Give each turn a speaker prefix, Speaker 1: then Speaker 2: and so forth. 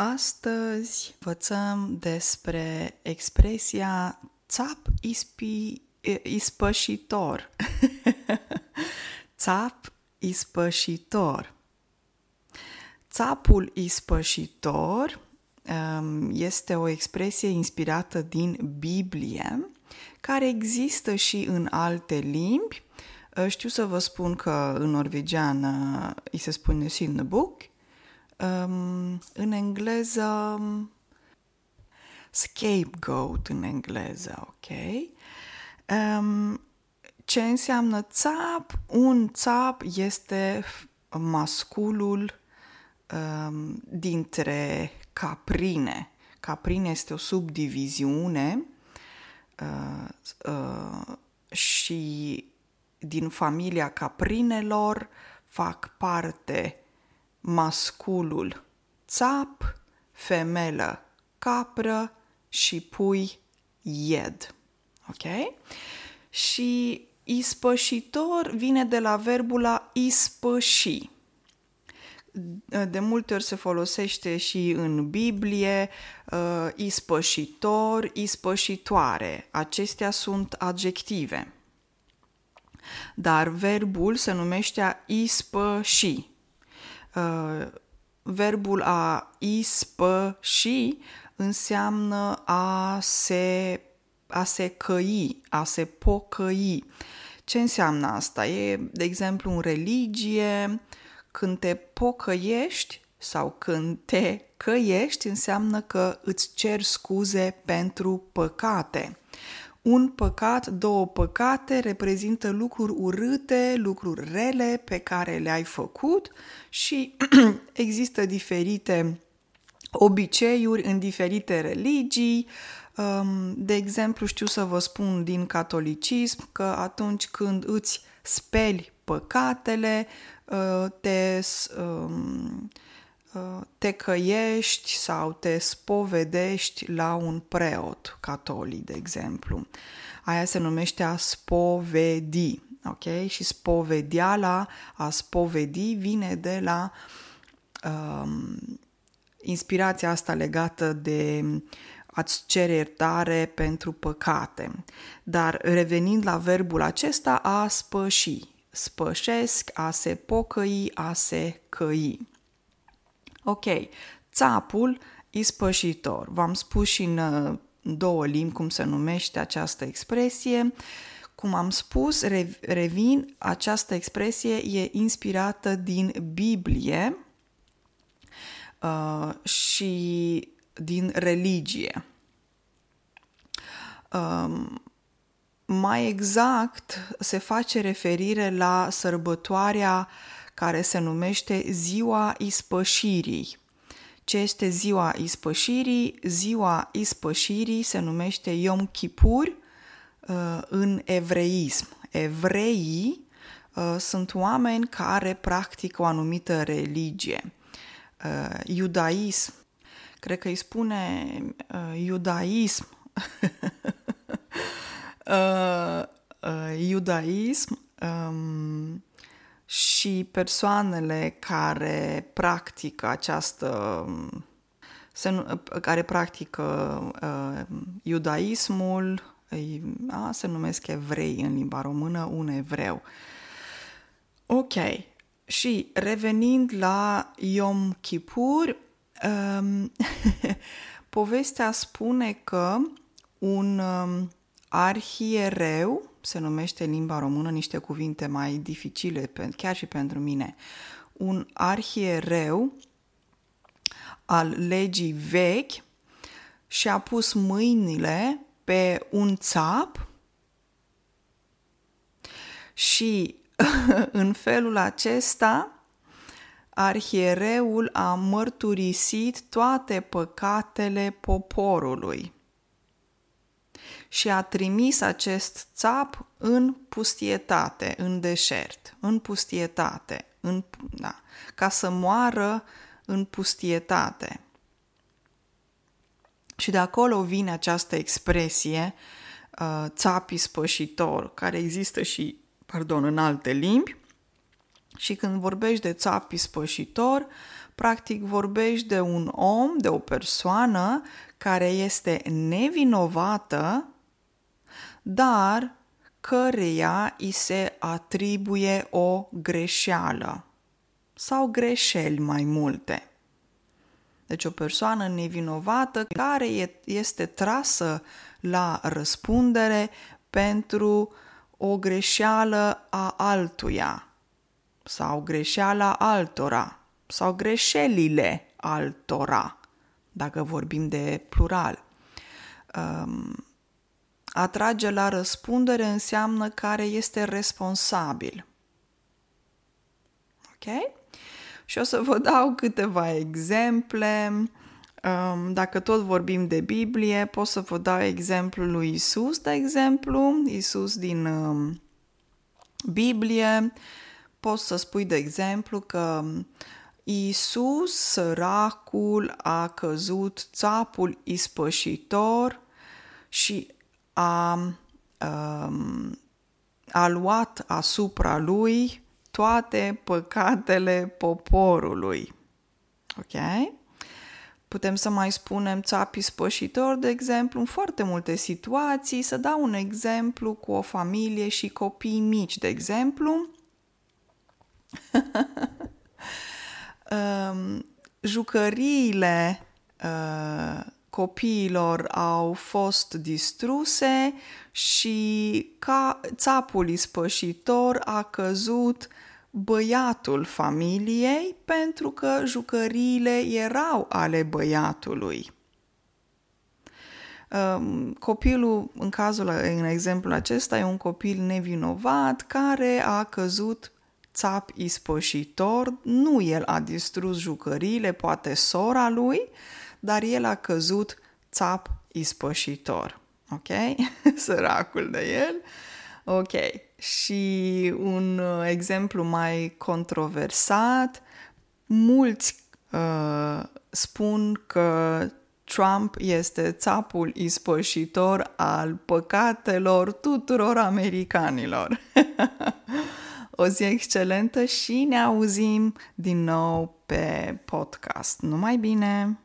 Speaker 1: Astăzi învățăm despre expresia țap ispi, ispășitor. țap ispășitor. Țapul ispășitor um, este o expresie inspirată din Biblie, care există și în alte limbi. Uh, știu să vă spun că în norvegiană îi se spune Sinnebuk, um, în engleză um, scapegoat în engleză, ok? Um, ce înseamnă țap? Un țap este masculul um, dintre caprine. Caprine este o subdiviziune uh, uh, și din familia caprinelor fac parte masculul țap, femelă capră și pui ied. Ok? Și ispășitor vine de la verbul a ispăși. De multe ori se folosește și în Biblie uh, ispășitor, ispășitoare. Acestea sunt adjective. Dar verbul se numește a ispăși. Uh, verbul a ispăși înseamnă a se, a se căi, a se pocăi. Ce înseamnă asta? E, de exemplu, în religie, când te pocăiești sau când te căiești, înseamnă că îți cer scuze pentru păcate. Un păcat, două păcate reprezintă lucruri urâte, lucruri rele pe care le-ai făcut și există diferite obiceiuri în diferite religii. Um, de exemplu, știu să vă spun din catolicism că atunci când îți speli păcatele, uh, te, um, uh, te căiești sau te spovedești la un preot catolic, de exemplu. Aia se numește a spovedi, ok? Și spovediala, a spovedi vine de la um, inspirația asta legată de a-ți cere iertare pentru păcate. Dar revenind la verbul acesta, a spăși. Spășesc, a se pocăi, a se căi. Ok, țapul ispășitor. V-am spus și în uh, două limbi cum se numește această expresie. Cum am spus, revin, această expresie e inspirată din Biblie, uh, și din religie. Um, mai exact, se face referire la sărbătoarea care se numește Ziua Ispășirii. Ce este Ziua Ispășirii? Ziua Ispășirii se numește Yom Kippur uh, în evreism. Evreii uh, sunt oameni care practică o anumită religie uh, iudaism, cred că îi spune uh, iudaism, uh, uh, iudaism um, și persoanele care practică această se, care practică uh, iudaismul, a, se numesc evrei în limba română, un evreu. Ok, și revenind la Yom Kippur, um, povestea spune că un um, arhiereu, se numește în limba română niște cuvinte mai dificile, chiar și pentru mine, un arhiereu al legii vechi și-a pus mâinile pe un țap și în felul acesta, arhiereul a mărturisit toate păcatele poporului și a trimis acest țap în pustietate, în deșert, în pustietate, în, da, ca să moară în pustietate. Și de acolo vine această expresie uh, țap ispășitor, care există și pardon, în alte limbi. Și când vorbești de țap ispășitor, Practic vorbești de un om, de o persoană care este nevinovată, dar căreia îi se atribuie o greșeală sau greșeli mai multe. Deci o persoană nevinovată care este trasă la răspundere pentru o greșeală a altuia sau greșeala altora sau greșelile altora, dacă vorbim de plural. Um, atrage la răspundere înseamnă care este responsabil. Ok? Și o să vă dau câteva exemple. Um, dacă tot vorbim de Biblie, pot să vă dau exemplul lui Isus, de exemplu, Isus din um, Biblie. Poți să spui, de exemplu, că Isus, săracul, a căzut țapul ispășitor și a, um, a luat asupra lui toate păcatele poporului. Ok? Putem să mai spunem țapi spășitor, de exemplu, în foarte multe situații. Să dau un exemplu cu o familie și copii mici, de exemplu. Um, jucăriile uh, copiilor au fost distruse și ca țapul ispășitor a căzut băiatul familiei pentru că jucăriile erau ale băiatului. Um, copilul, în cazul, în exemplu acesta, e un copil nevinovat care a căzut țap ispășitor, nu el a distrus jucăriile, poate sora lui, dar el a căzut țap ispășitor. Ok? Săracul de el. Ok. Și un uh, exemplu mai controversat, mulți uh, spun că Trump este țapul ispășitor al păcatelor tuturor americanilor. o zi excelentă și ne auzim din nou pe podcast. Numai bine!